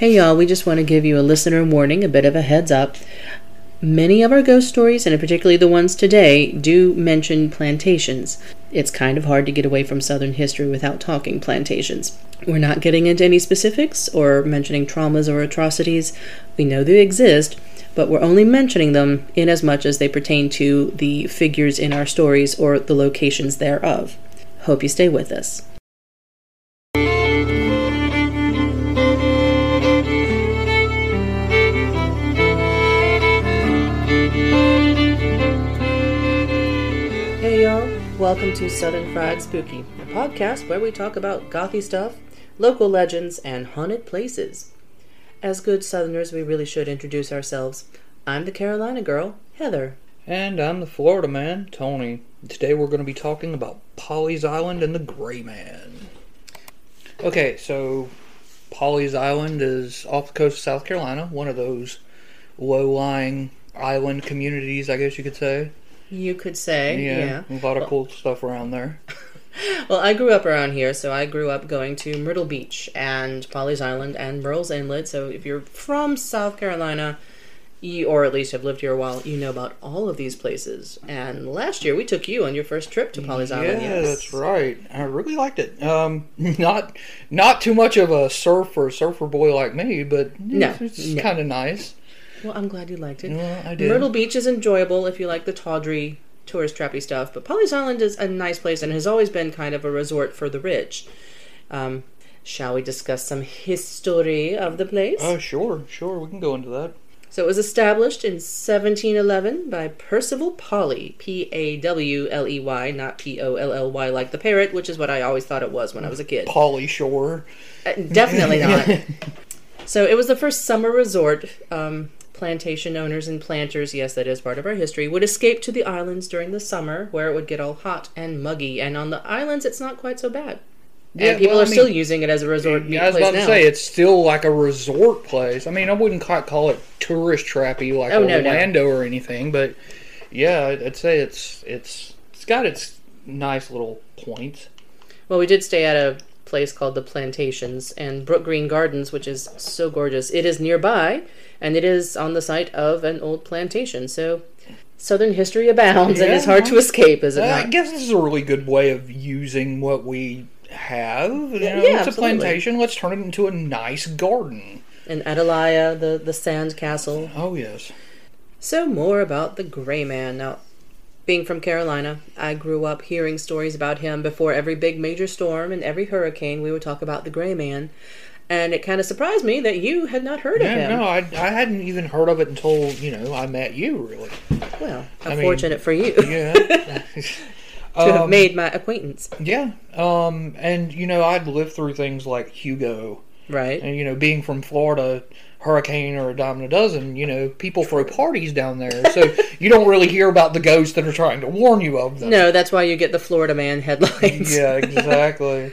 Hey y'all, we just want to give you a listener warning, a bit of a heads up. Many of our ghost stories, and particularly the ones today, do mention plantations. It's kind of hard to get away from Southern history without talking plantations. We're not getting into any specifics or mentioning traumas or atrocities. We know they exist, but we're only mentioning them in as much as they pertain to the figures in our stories or the locations thereof. Hope you stay with us. Welcome to Southern Fried Spooky, a podcast where we talk about gothy stuff, local legends, and haunted places. As good Southerners, we really should introduce ourselves. I'm the Carolina girl, Heather. And I'm the Florida man, Tony. Today we're going to be talking about Pawley's Island and the Gray Man. Okay, so Pawley's Island is off the coast of South Carolina, one of those low lying island communities, I guess you could say. You could say, yeah. a lot of cool stuff around there. Well, I grew up around here, so I grew up going to Myrtle Beach and Pawley's Island and Murrells Inlet. So if you're from South Carolina, you, or at least have lived here a while, you know about all of these places. And last year we took you on your first trip to Pawley's Island. Yeah, Yes, that's right. I really liked it. Um, not not too much of a surfer surfer boy like me, but No, it's, it's no. kind of nice. Well, I'm glad you liked it. Well, I did. Myrtle Beach is enjoyable if you like the tawdry, tourist trappy stuff, but Pawley's Island is a nice place and has always been kind of a resort for the rich. Um, shall we discuss some history of the place? Oh, sure, sure. We can go into that. So it was established in 1711 by Percival Pawley, P A W L E Y, not P O L L Y like the parrot, which is what I always thought it was when I was a kid. Pauly Shore. Uh, Definitely not. So it was the first summer resort. Um, plantation owners and planters, yes, that is part of our history, would escape to the islands during the summer where it would get all hot and muggy. And on the islands, it's not quite so bad. Yeah, and people well, are I still using it as a resort Yeah, I was about now. to say it's still like a resort place. I mean, I wouldn't quite call it tourist trappy like Oh, no, no. Orlando or anything, but yeah, I'd say it's it's it's got its nice little points. Well, we did stay at a place called the Plantations and Brookgreen Gardens, which is so gorgeous. It is nearby, and it is on the site of an old plantation. So, Southern history abounds, and Yeah, it's hard to escape, is it Uh, I guess this is a really good way of using what we have. You Yeah, know, yeah, it's a plantation. Let's turn it into a nice garden. And Atalaya, the the Sand Castle. Oh yes. So, more about the Gray Man. Now, being from Carolina, I grew up hearing stories about him before every big major storm and every hurricane. We would talk about the Gray Man. And it kind of surprised me that you had not heard of him. no, I, I hadn't even heard of it until you know I met you. Really. Well, I mean, unfortunate for you Yeah. to have Um, made my acquaintance. Yeah, um, and you know, I'd lived through things like Hugo, Right. and you know, being from Florida, hurricane or a dime a dozen, you know, people throw parties down there, so you don't really hear about the ghosts that are trying to warn you of them. No, that's why you get the Florida Man headlines. Yeah, exactly.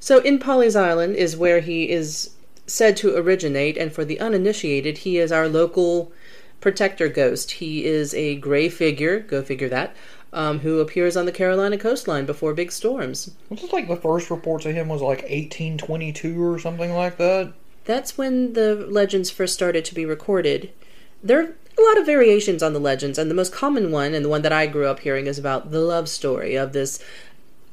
So, in Pawley's Island is where he is said to originate, and for the uninitiated, he is our local protector ghost. He is a gray figure, go figure that, um, who appears on the Carolina coastline before big storms. Which is like the first reports of him was like 1822 or something like that. That's when the legends first started to be recorded. There are a lot of variations on the legends, and the most common one, and the one that I grew up hearing, is about the love story of this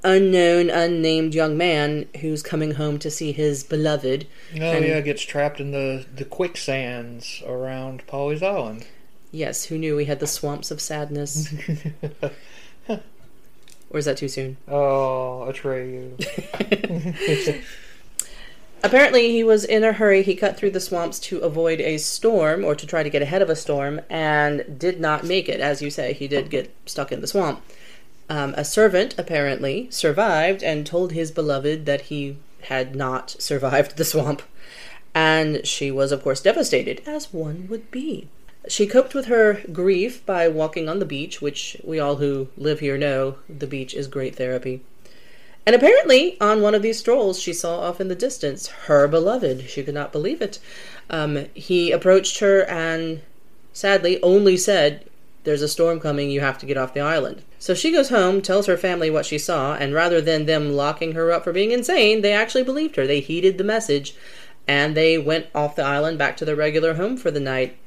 unknown, unnamed young man who's coming home to see his beloved. Oh And- yeah, gets trapped in the the quicksands around Pawley's Island. Yes, who knew we had the swamps of sadness? or is that too soon? oh, Atreyu. Apparently, he was in a hurry. He cut through the swamps to avoid a storm or to try to get ahead of a storm and did not make it. As you say, he did get stuck in the swamp. Um, a servant apparently survived and told his beloved that he had not survived the swamp. And she was, of course, devastated, as one would be. She coped with her grief by walking on the beach, which we all who live here know the beach is great therapy. And apparently, on one of these strolls, she saw off in the distance her beloved. She could not believe it. Um, he approached her and sadly only said, There's a storm coming, you have to get off the island. So she goes home, tells her family what she saw, and rather than them locking her up for being insane, they actually believed her. They heeded the message and they went off the island back to their regular home for the night.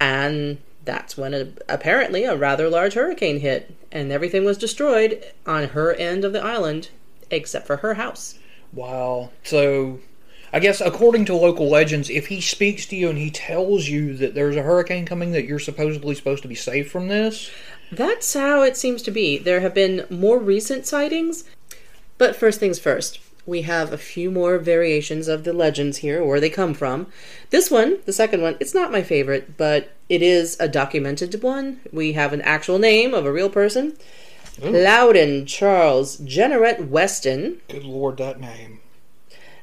And that's when a, apparently a rather large hurricane hit, and everything was destroyed on her end of the island, except for her house. Wow. So, I guess according to local legends, if he speaks to you and he tells you that there's a hurricane coming, that you're supposedly supposed to be safe from this. That's how it seems to be. There have been more recent sightings, but first things first. We have a few more variations of the legends here, where they come from. This one, the second one, it's not my favorite, but it is a documented one. We have an actual name of a real person. Loudon Charles Jenneret Weston, Good lord, that name.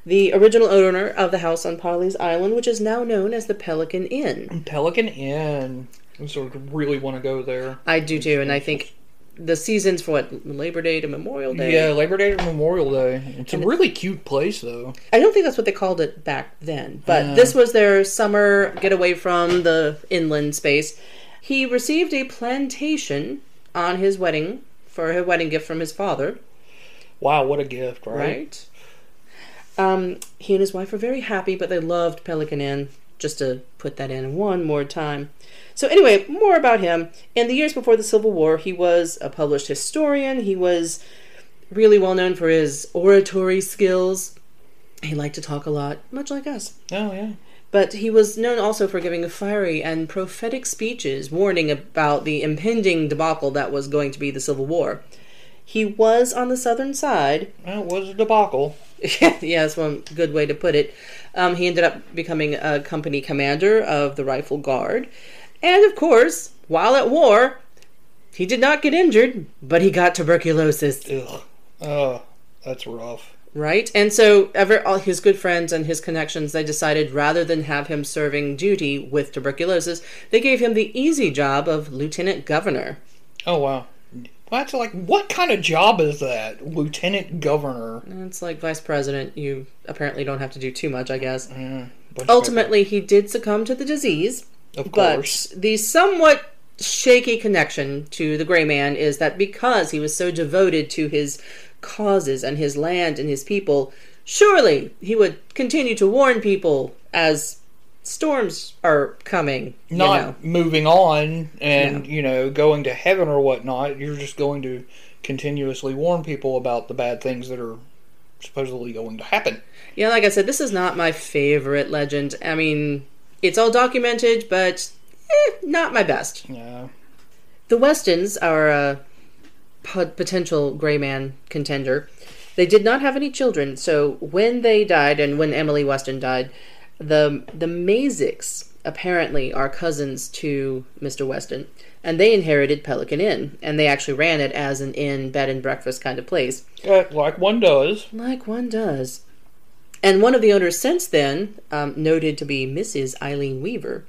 the original owner of the house on Polly's Island, which is now known as the Pelican Inn. Pelican Inn. I sort of really want to go there. I do too, and I think the seasons for what Labor Day to Memorial Day. Yeah, Labor Day to Memorial Day. It's a really cute place, though. I don't think that's what they called it back then, but this was their summer getaway from the inland space. He received a plantation on his wedding for a wedding gift from his father, Wow, what a gift, right? right? Um, he and his wife were very happy, but they loved Pelican Inn. Just to put that in one more time. So, anyway, more about him. In the years before the Civil War, he was a published historian. He was really well known for his oratory skills. He liked to talk a lot, much like us. Oh, yeah. But he was known also for giving fiery and prophetic speeches warning about the impending debacle that was going to be the Civil War. He was on the southern side. That was a debacle. yeah, that's one good way to put it. Um, he ended up becoming a company commander of the Rifle Guard. And of course, while at war, he did not get injured, but he got tuberculosis. Ugh. Oh, that's rough. Right? And so ever all his good friends and his connections, they decided rather than have him serving duty with tuberculosis, they gave him the easy job of lieutenant governor. Oh, wow. That's like, what kind of job is that? Lieutenant governor. It's like vice president. You apparently don't have to do too much, I guess. Mm, of Ultimately, he did succumb to the disease, of but the somewhat shaky connection to the gray man is that because he was so devoted to his causes and his land and his people, surely he would continue to warn people as storms are coming. you Not know. moving on and, No. you know, going to heaven or whatnot. You're just going to continuously warn people about the bad things that are supposedly going to happen. Yeah, like I said, this is not my favorite legend. I mean, it's all documented, but eh, not my best. Yeah. The Westons are a potential gray man contender. They did not have any children, so when they died and when Emily Weston died, the the Mazycks apparently are cousins to Mr. Weston, and they inherited Pelican Inn, and they actually ran it as an inn, bed and breakfast kind of place. Uh, like one does. Like one does. And one of the owners since then, um, noted to be Mrs. Eileen Weaver,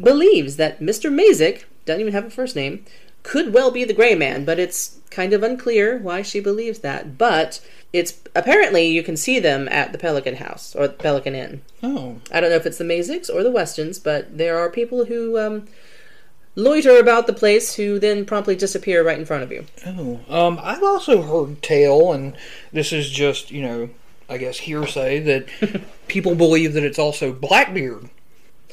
believes that Mr. Mazyck, doesn't even have a first name, could well be the Gray Man, but it's kind of unclear why she believes that. But it's apparently you can see them at the Pelican House or the Pelican Inn. Oh. I don't know if it's the Mazycks or the Westons, but there are people who um, loiter about the place who then promptly disappear right in front of you. Oh. Um, I've also heard tale, and this is just, you know, I guess hearsay, that people believe that it's also Blackbeard.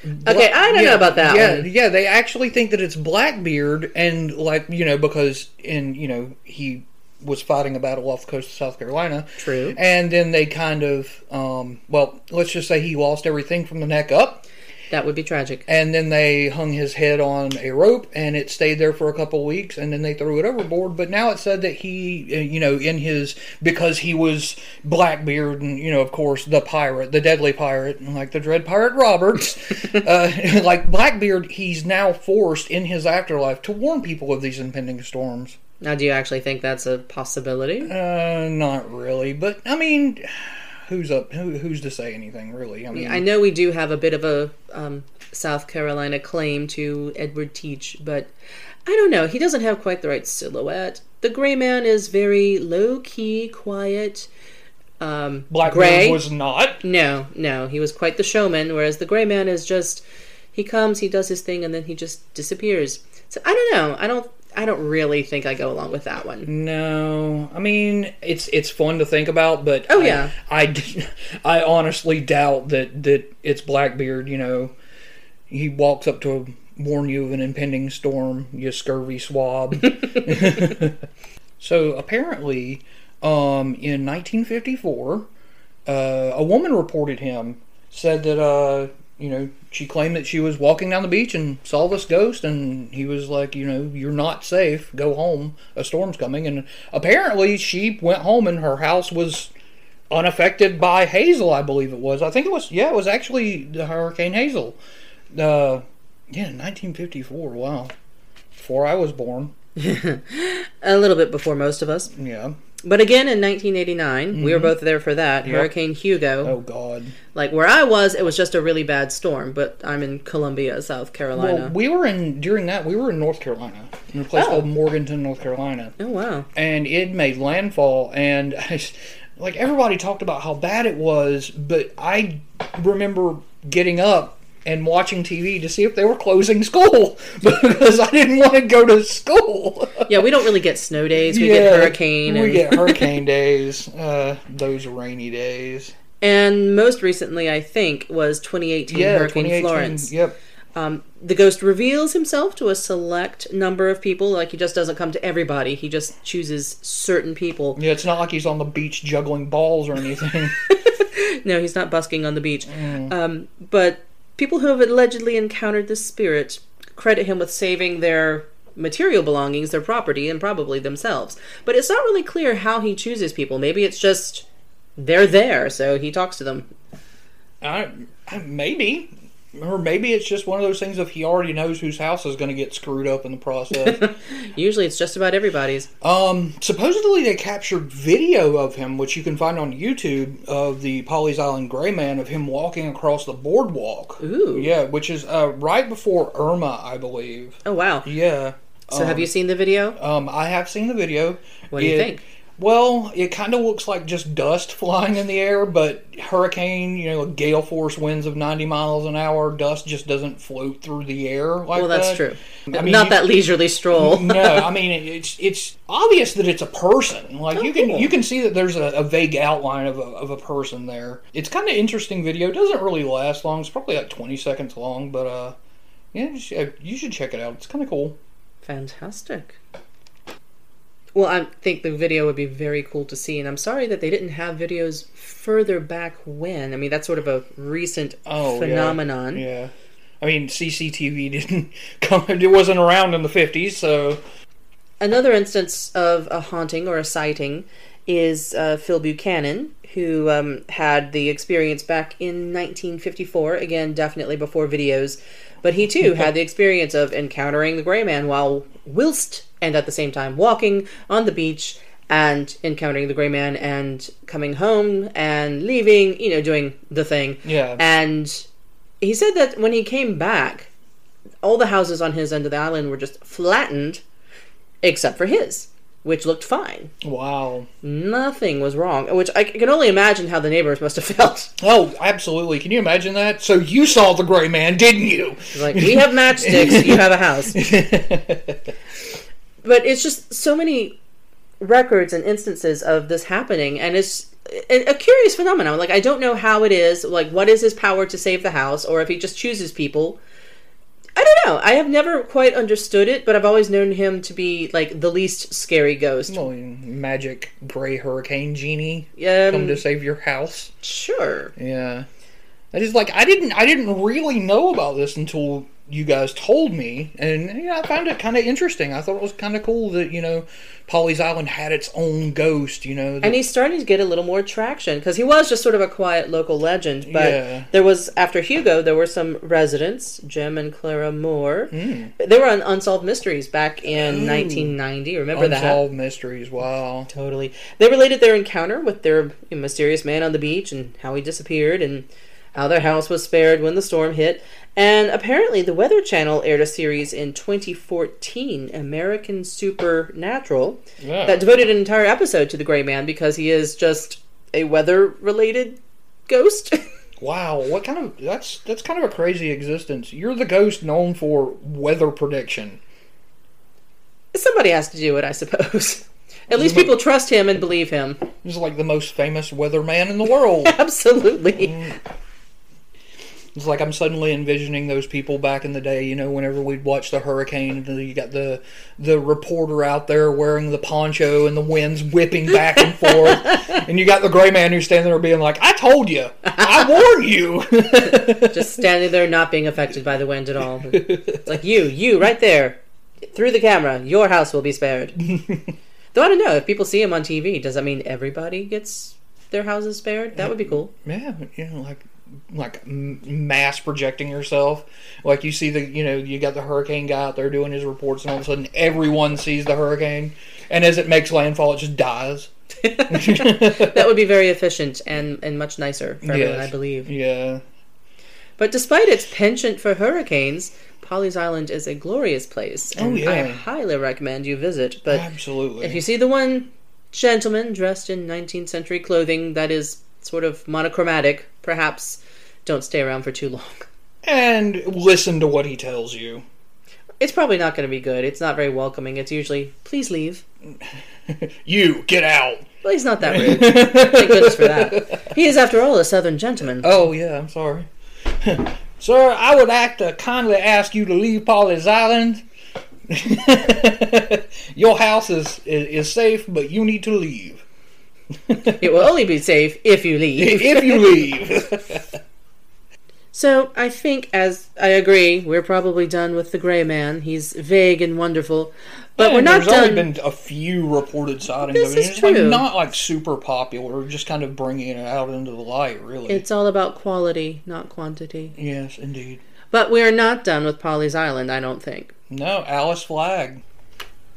Okay, I don't know about that yeah, one. Yeah, they actually think that it's Blackbeard, and like you know, because in you know he was fighting a battle off the coast of South Carolina. True. And then they kind of, um, well, let's just say he lost everything from the neck up, That would be tragic. and then they hung his head on a rope, and it stayed there for a couple of weeks, and then they threw it overboard. But now it said that he, uh, you know, in his because he was Blackbeard, and you know, of course, the pirate, the deadly pirate, and like the Dread Pirate Roberts, uh, like Blackbeard, he's now forced in his afterlife to warn people of these impending storms. Now, do you actually think that's a possibility? Uh, not really, but I mean, who's up? Who, who's to say anything really? I mean, I know we do have a bit of a um, South Carolina claim to Edward Teach, but I don't know. He doesn't have quite the right silhouette. The Gray Man is very low key, quiet. Um, Blackbeard gray. was not. No, no, he was quite the showman, whereas the Gray Man is just he comes, he does his thing, and then he just disappears. So I don't know. I don't. I don't really think I go along with that one. No, I mean it's it's fun to think about, but Oh, I- yeah. I, I honestly doubt that that it's Blackbeard. You know, he walks up to warn you of an impending storm. You scurvy swab. so apparently, um, in 1954, uh, a woman reported him. Said that uh, you know she claimed that she was walking down the beach and saw this ghost, and he was like, you know, you're not safe. Go home. A storm's coming. And apparently, she went home, and her house was unaffected by Hazel. I believe it was. I think it was. Yeah, it was actually the Hurricane Hazel. Uh, yeah, 1954. Wow, before I was born. A little bit before most of us. Yeah. But again, in 1989, we were mm-hmm. both there for that. Yep. Hurricane Hugo. Oh God. Like where I was, it was just a really bad storm, but I'm in Columbia, South Carolina. Well, we were in during that. We were in North Carolina, in a place Oh. called Morganton, North Carolina. oh, wow. and it made landfall and like everybody talked about how bad it was but i remember getting up and watching tv to see if they were closing school because i didn't want to go to school Yeah, we don't really get snow days. We get hurricane. we get hurricane days uh, those rainy days and most recently, I think, was 2018 yeah Hurricane 2018 Florence. yep Um, the ghost reveals himself to a select number of people. Like he just doesn't come to everybody. He just chooses certain people. yeah it's not like he's on the beach juggling balls or anything No, he's not busking on the beach. Um, but people who have allegedly encountered this spirit credit him with saving their material belongings, their property, and probably themselves. But it's not really clear how he chooses people. Maybe it's just they're there, so he talks to them. I, maybe or maybe it's just one of those things if he already knows whose house is going to get screwed up in the process Usually it's just about everybody's. Um, supposedly they captured video of him, which you can find on YouTube, of the Pawley's Island Gray Man, of him walking across the boardwalk. Ooh. Yeah, which is uh, right before Irma, I believe. Oh, wow. Yeah. So have you seen the video? Um, I have seen the video. What do you think? Well, it kind of looks like just dust flying in the air, but hurricane, you know, gale force winds of 90 miles an hour, dust just doesn't float through the air like Well, that's that. true. I mean, Not that leisurely stroll. no, I mean it's it's obvious that it's a person. Like Oh, you can cool. you can see that there's a, a vague outline of a, of a person there. It's kind of interesting video. It doesn't really last long. It's probably like 20 seconds long, but uh, yeah, you should check it out. It's kind of cool. Fantastic. Well, I think the video would be very cool to see, and I'm sorry that they didn't have videos further back when. I mean, that's sort of a recent Oh, yeah. phenomenon. Yeah, I mean CCTV didn't come. It wasn't around in the 50s, so Another instance of a haunting or a sighting is uh, Phil Buchanan, who um, had the experience back in 1954. Again, definitely before videos, but he too had the experience of encountering the gray man while whilst and at the same time walking on the beach and encountering the gray man and coming home and leaving, you know, doing the thing. yeah. And he said that when he came back, all the houses on his end of the island were just flattened, except for his, which looked fine. wow. Nothing was wrong. Which I can only imagine how the neighbors must have felt. Oh, absolutely. Can you imagine that? So you saw the gray man, didn't you? Like we have matchsticks, you have a house. But it's just so many records and instances of this happening, and it's a, a curious phenomenon. Like I don't know how it is. Like what is his power to save the house, or if he just chooses people. I don't know. I have never quite understood it, but I've always known him to be like the least scary ghost. Well, magic gray hurricane genie Yeah. come Um, to save your house. sure. Yeah. I just like I didn't I didn't really know about this until you guys told me and yeah, I found it kind of interesting. I thought it was kind of cool that, you know, Pawley's Island had its own ghost, you know. that- And he's starting to get a little more traction because he was just sort of a quiet local legend. But Yeah. there was after Hugo, there were some residents, Jim and Clara Moore. Hmm. They were on Unsolved Mysteries back in 1990. Remember that? Unsolved mysteries. Wow. Totally. They related their encounter with their mysterious man on the beach and how he disappeared and how their house was spared when the storm hit. And apparently, the Weather Channel aired a series in 2014, American Supernatural, Yeah. that devoted an entire episode to the Gray Man because he is just a weather-related ghost. wow, what kind of that's that's kind of a crazy existence. You're the ghost known for weather prediction. Somebody has to do it, I suppose. At least people trust him and believe him. He's like the most famous weatherman in the world. Absolutely. Mm. It's like I'm suddenly envisioning those people back in the day. You know, whenever we'd watch the hurricane, and you got the the reporter out there wearing the poncho, and the wind's whipping back and forth, and you got the gray man who's standing there being like, "I told you, I warned you." Just standing there, not being affected by the wind at all. It's like you, you, right there, through the camera, your house will be spared. Though I don't know if people see him on TV, does that mean everybody gets their houses spared? That would be cool. yeah, you know, like like mass projecting yourself. Like you see the, you know, you got the hurricane guy out there doing his reports, and all of a sudden everyone sees the hurricane, and as it makes landfall, it just dies. That would be very efficient and, and much nicer for everyone, Yes. I believe. Yeah. But despite its penchant for hurricanes, Pawley's Island is a glorious place. Oh, And yeah. I highly recommend you visit. But Absolutely. if you see the one gentleman dressed in 19th century clothing that is sort of monochromatic, perhaps don't stay around for too long. and listen to what he tells you. It's probably not going to be good. It's not very welcoming. It's usually, please leave. You get out. Well, he's not that rude. Thank goodness for that. He is, after all, a southern gentleman. Oh yeah, I'm sorry, sir. I would like to kindly ask you to leave Pawley's Island. Your house is, is is safe, but you need to leave. It will only be safe if you leave. If you leave, So I think, as I agree, we're probably done with the Gray Man. He's vague and wonderful, but we're And not There's done. only been a few reported sightings. This of it. is It's true. Like not like super popular, just kind of bringing it out into the light. Really. It's all about quality, not quantity. yes, indeed. But we are not done with Pawley's Island. I don't think. No, Alice Flagg.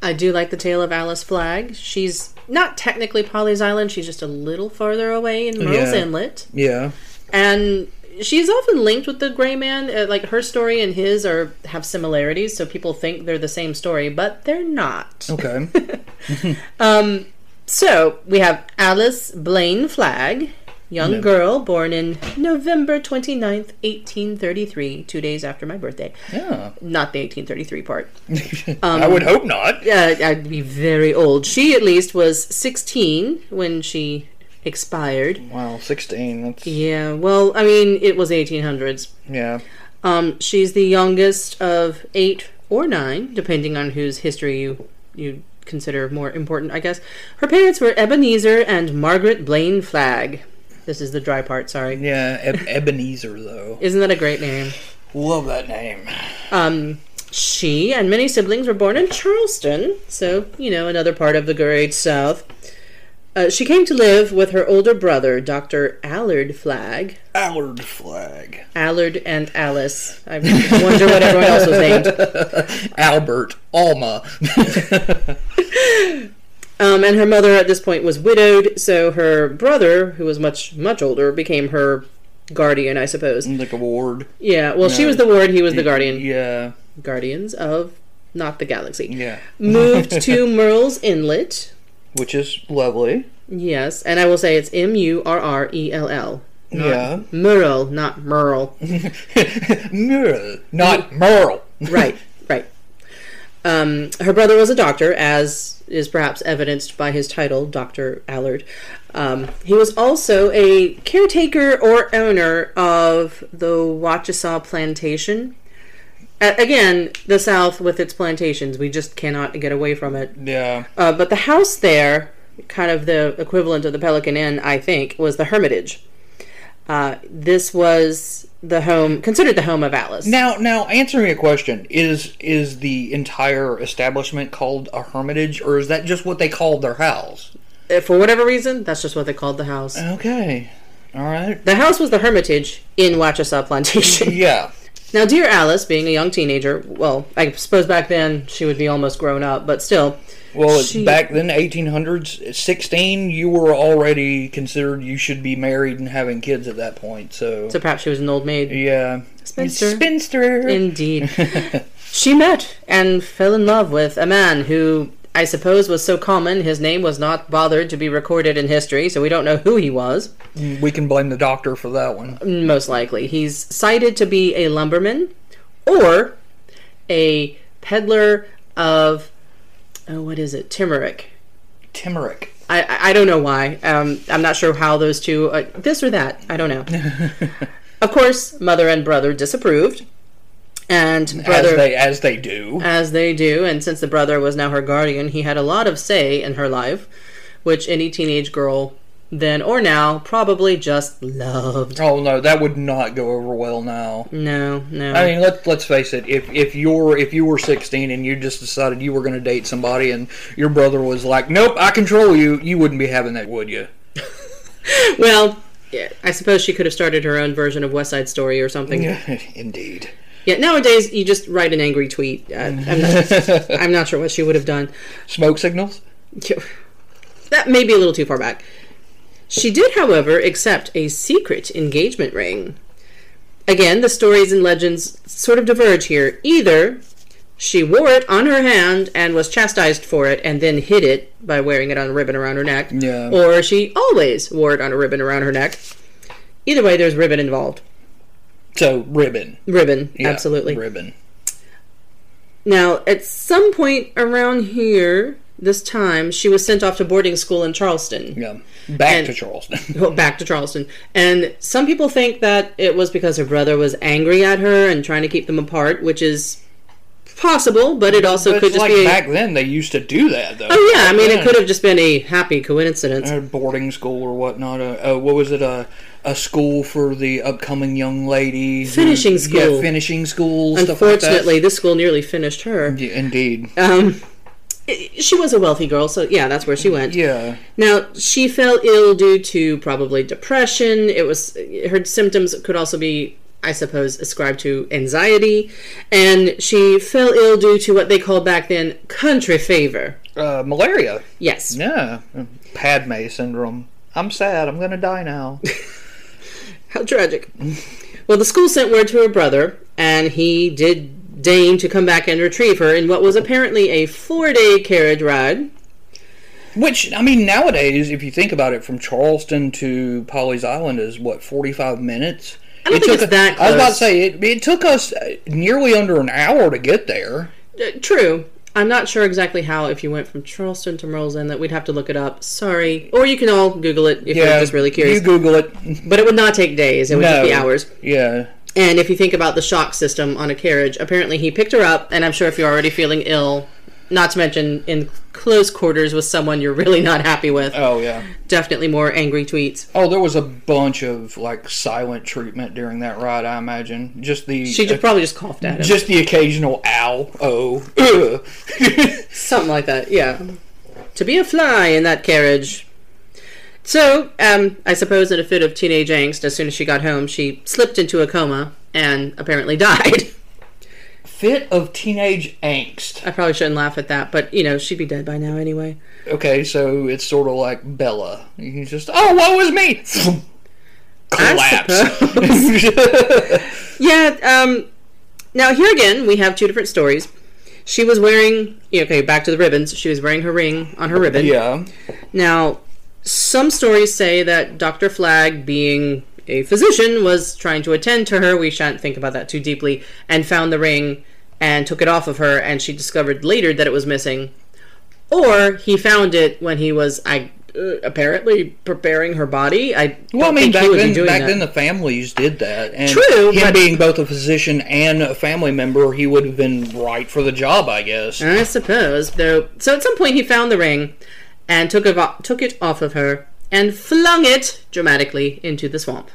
I do like the tale of Alice Flagg. She's not technically Pawley's Island. She's just a little farther away in Murrells Yeah. Inlet, Yeah. and she's often linked with the Gray Man. Uh, like her story and his are have similarities, so people think they're the same story, but they're not. Okay. Um, so we have Alice Belin Flagg, young No. girl born in November 29th, 1833, two days after my birthday. yeah. Not the 1833 part. Um, I would hope not. Uh, I'd be very old. She, at least, was 16 when she expired. Wow, sixteen. That's Yeah, well, I mean, it was 1800s. yeah. Um, she's the youngest of eight or nine, depending on whose history you you consider more important, I guess. Her parents were Ebenezer and Margaret Belin Flagg. This is the dry part, sorry. Yeah, Eb- Ebenezer though. Isn't that a great name? Love that name. Um, she and many siblings were born in Charleston, so, you know, another part of the great South. Uh, she came to live with her older brother, Dr. Allard Flagg. Allard Flagg. Allard and Alice. I wonder what everyone else was named. Albert Alma. Um, and her mother at this point was widowed, so her brother, who was much, much older, became her guardian, I suppose. like a ward. Yeah, well, she was the ward, he was the guardian. Yeah. Guardians of not the galaxy. Yeah. Moved to Murrells Inlet. Which is lovely. Yes, and I will say it's M U R R E L L. Yeah. Merle, not Merle. Merle. Not Merle. right. Um, her brother was a doctor, as is perhaps evidenced by his title, Dr. Allard. Um, he was also a caretaker or owner of the Wachesaw Plantation. A- again, the South with its plantations, we just cannot get away from it. Yeah. Uh, but the house there, kind of the equivalent of the Pelican Inn, I think, was the Hermitage. Uh, this was the home, considered the home of Alice. Now, now, answer me a question: Is is the entire establishment called a hermitage, or is that just what they called their house? Uh, For whatever reason, that's just what they called the house. Okay. All right. The house was the Hermitage in Wachesaw Plantation. Yeah. now, dear Alice, being a young teenager, well, I suppose back then she would be almost grown up, but still, Well, She- back then, 1800s, 16, you were already considered you should be married and having kids at that point. So, so perhaps she was an old maid. yeah. Spinster. Spinster. Indeed. she met and fell in love with a man who I suppose was so common his name was not bothered to be recorded in history, so we don't know who he was. Mm, we can blame the doctor for that one. Mm, most likely. He's cited to be a lumberman or a peddler of oh, what is it? Turmeric. Turmeric. I, I don't know why. Um, I'm not sure how those two, uh, this or that. I don't know. of course, mother and brother disapproved, and brother, as they as they do. as they do, and since the brother was now her guardian, he had a lot of say in her life, which any teenage girl then or now probably just loved. Oh no, that would not go over well now. No, no. I mean, let let's face it. If if you're if you were 16 and you just decided you were going to date somebody and your brother was like, "Nope, I control you," you wouldn't be having that, would you? well, yeah, I suppose she could have started her own version of West Side Story or something. Indeed. Yeah, nowadays you just write an angry tweet. Uh, I'm, not, I'm not sure what she would have done. Smoke signals. That may be a little too far back. She did, however, accept a secret engagement ring. Again, the stories and legends sort of diverge here. Either she wore it on her hand and was chastised for it and then hid it by wearing it on a ribbon around her neck, Yeah. or she always wore it on a ribbon around her neck. Either way, there's ribbon involved. So ribbon. Ribbon, Yeah, absolutely. ribbon. Now, at some point around here, this time, she was sent off to boarding school in Charleston. Yeah. Back And- to Charleston. Back to Charleston. And some people think that it was because her brother was angry at her and trying to keep them apart, which is possible, but it also But could just like be. A, back then, they used to do that though. oh, yeah, I mean, it could have just been a happy coincidence. a boarding school or whatnot. Uh, uh, what was it? A a school for the upcoming young lady. who- Finishing school. Yeah, finishing school. stuff like. Unfortunately, this school nearly finished her. Yeah, indeed. Um, she was a wealthy girl, so yeah, that's where she went. Yeah. Now, she fell ill due to probably depression. It was her symptoms could also be, I suppose, ascribed to anxiety, and she fell ill due to what they called back then country fever. Uh, malaria. Yes. Yeah. Padme syndrome. I'm sad. I'm gonna die now. How tragic. Well, the school sent word to her brother, and he did deign to come back and retrieve her in what was apparently a four-day carriage ride. Which I mean, nowadays, if you think about it, from Charleston to Pawley's Island is what 45 minutes. I don't It think took it's that Close. I was about to say it. It took us nearly under an hour to get there. Uh, true. I'm not sure exactly how if you went from Charleston to Murrells End. That we'd have to look it up. Sorry, or you can all Google it if you're just really curious. You Google it. But it would not take days. It would No. just be hours. Yeah. And if you think about the shock system on a carriage, apparently he picked her up, and I'm sure if you're already feeling ill, not to mention in close quarters with someone you're really not happy with, Oh yeah. definitely more angry tweets. Oh, there was a bunch of like silent treatment during that ride. I imagine just the She just uh, probably just coughed at him. just the occasional ow oh. Something like that, yeah. To be a fly in that carriage. So, um, I suppose in a fit of teenage angst, as soon as she got home, she slipped into a coma and apparently died. fit of teenage angst. I probably shouldn't laugh at that, but you know, she'd be dead by now anyway. Okay, so it's sort of like Bella. You just oh, what was me? Collapse. Yeah, um, now here again, we have two different stories. She was wearing, okay, back to the ribbons. She was wearing her ring on her ribbon. yeah. Now, some stories say that Dr. Flagg, being a physician, was trying to attend to her. We shan't think about that too deeply. And found the ring and took it off of her, and she discovered later that it was missing. Or he found it when he was, I uh, apparently preparing her body. I Well, I mean, back he would be then, back that. then the families did that. And True, him but- being both a physician and a family member, he would have been right for the job, I guess. I suppose, though. So at some point, he found the ring and took it, o- took it off of her and flung it dramatically into the swamp.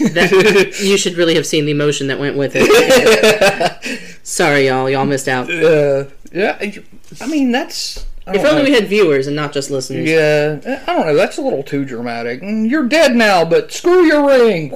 That, you should really have seen the emotion that went with it. Sorry, y'all. Y'all missed out. Uh, yeah, I mean that's. I If only know. we had viewers and not just listeners. Yeah, I don't know. That's a little too dramatic. Mm, You're dead now, but screw your ring.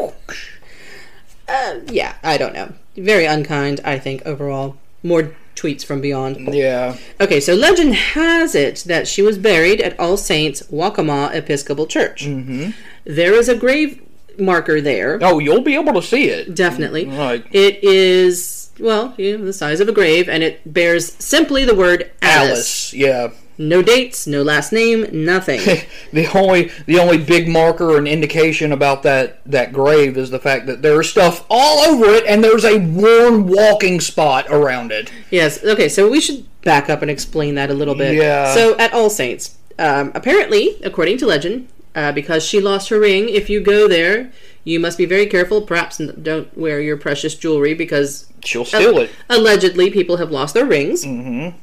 Uh, yeah, I don't know. Very unkind, I think, overall. More tweets from beyond. Yeah. Okay, so legend has it that she was buried at All Saints Waccamaw Episcopal Church. Mm-hmm. is a grave marker there. Oh, you'll be able to see it. Definitely. Right. It is, well, you know, the size of a grave, and it bears simply the word Alice. Alice. Yeah. No dates, no last name, nothing. The only the only big marker and indication about that that grave is the fact that there's stuff all over it and there's a worn walking spot around it. yes, okay, so we should back up and explain that a little bit. Yeah. So at All Saints, um, apparently, according to legend, uh, because she lost her ring, if you go there, you must be very careful. Perhaps don't wear your precious jewelry because She'll steal it. allegedly people have lost their rings. Mm-hmm.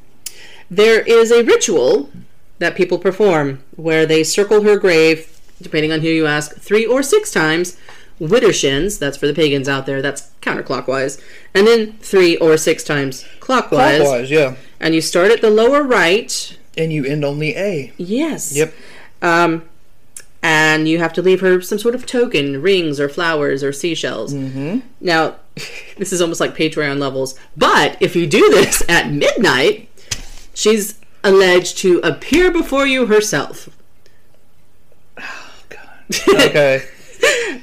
There is a ritual that people perform where they circle her grave, depending on who you ask, three or six times. Widdershins, that's for the pagans out there, that's counterclockwise. And then three or six times clockwise. Clockwise, yeah. And you start at the lower right. And you end on the A. Yes. Yep. Um, and you have to leave her some sort of token, rings or flowers or seashells. Mm-hmm. Now, this is almost like Patreon levels. But if you do this at midnight, she's alleged to appear before you herself. Oh, God. Okay.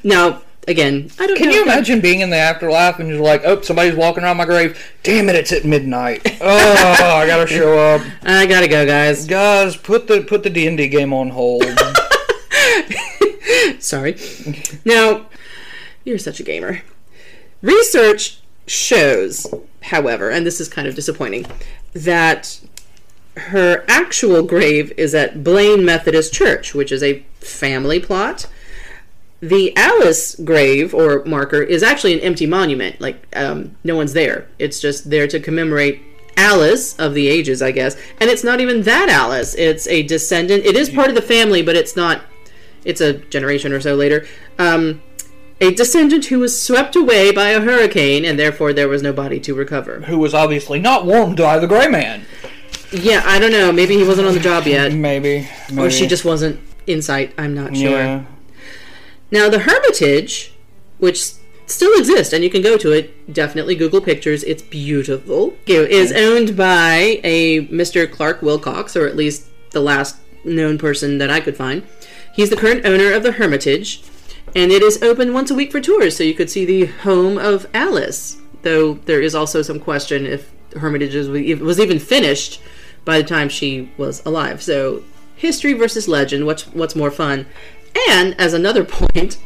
Now, again, I don't Can know. you imagine being in the afterlife and you're like, oh, somebody's walking around my grave. Damn it, it's at midnight. Oh, I gotta show up. I gotta go, guys. Guys, put the put the D and D game on hold. Sorry. Now, you're such a gamer. Research shows, however, and this is kind of disappointing, that her actual grave is at Belin Methodist Church, which is a family plot. The Alice grave or marker is actually an empty monument. Like, um, no one's there. It's just there to commemorate Alice of the ages, I guess. And it's not even that Alice. It's a descendant. It is part of the family, but it's not. It's a generation or so later. Um, a descendant who was swept away by a hurricane, and therefore there was no body to recover. Who was obviously not warmed by the gray man. Yeah, I don't know. Maybe he wasn't on the job yet, Maybe. maybe. or she just wasn't in sight. I'm not sure. Yeah. Now, the Hermitage, which still exists and you can go to it, definitely Google Pictures. It's beautiful. Is owned by a Mr. Clark Wilcox, or at least the last known person that I could find. He's the current owner of the Hermitage, and it is open once a week for tours, so you could see the home of Alice. Though there is also some question if Hermitage was even finished by the time she was alive. So, history versus legend. What's what's more fun? And as another point,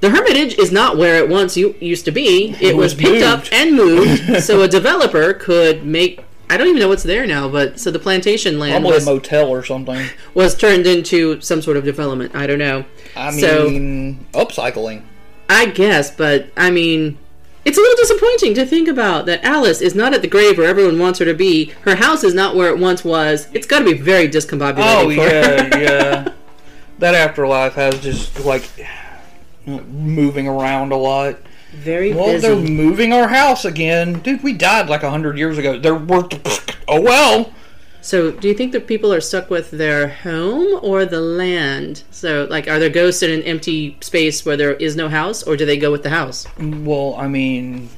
the Hermitage is not where it once used to be. It, was, was picked up and moved, so a developer could make. I don't even know what's there now, but so the plantation land Probably a was, motel or something. was turned into some sort of development. I don't know. I So- mean, upcycling. I guess, but I mean, it's a little disappointing to think about that Alice is not at the grave where everyone wants her to be. Her house is not where it once was. It's got to be very discombobulating. Oh for her. yeah, yeah. That afterlife has just like moving around a lot. very Well, busy. they're moving our house again, dude. We died like a hundred years ago. They're we're, oh well. So, do you think that people are stuck with their home or the land? So, like, are there ghosts in an empty space where there is no house, or do they go with the house? Well, I mean,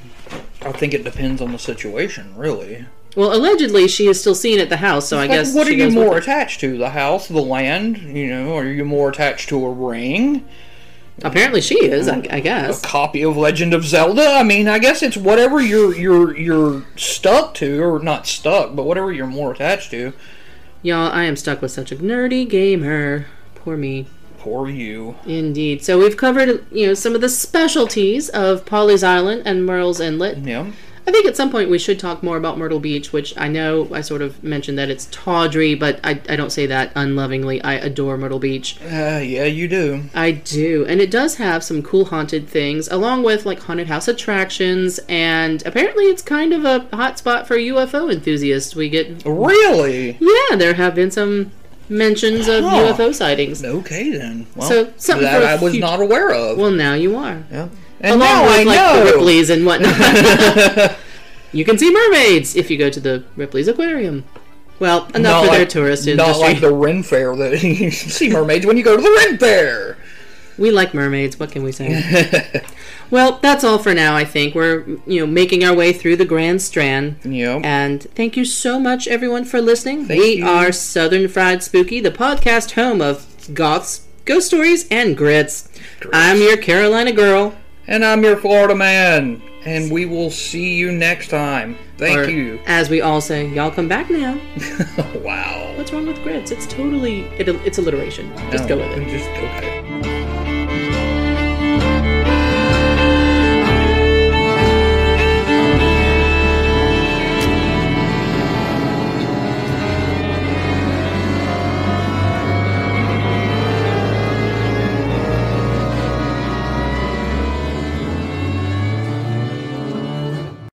I think it depends on the situation, really. Well, allegedly, she is still seen at the house, so I Like, guess what are you more attached to? The house, the land? You know, are you more attached to a ring? Apparently, she is. I guess. A copy of Legend of Zelda? I mean, I guess it's whatever you're you're you're stuck to, or not stuck, but whatever you're more attached to. Y'all, I am stuck with such a nerdy gamer. Poor me. Poor you. Indeed. So we've covered, you know, some of the specialties of Pawley's Island and Murrells Inlet. Yeah. I think at some point we should talk more about Myrtle Beach, which I know I sort of mentioned that it's tawdry, but I, I don't say that unlovingly. I adore Myrtle Beach. Uh, yeah, you do. I do. And it does have some cool haunted things, along with like haunted house attractions, and apparently it's kind of a hot spot for UFO enthusiasts. We get. Really? Yeah, there have been some mentions of Huh. UFO sightings. Okay then. Well, So, something that I was not aware of. Well, now you are. yeah. And along with I like know. the Ripley's and whatnot. you can see mermaids if you go to the Ripley's Aquarium. Well, enough Not for their like- tourist Not industry. like the Ren Fair that you see mermaids when you go to the Ren Fair. We like mermaids. What can we say? well, that's all for now. I think we're you know making our way through the Grand Strand. Yep. And thank you so much, everyone, for listening. Thank we you. are Southern Fried Spooky, the podcast home of goths, ghost stories, and grits. I'm your Carolina girl. And I'm your Florida man. And we will see you next time. Thank or, you. As we all say, y'all come back now. wow. What's wrong with grits? It's totally it, it's alliteration. Just No, go with it. Just okay.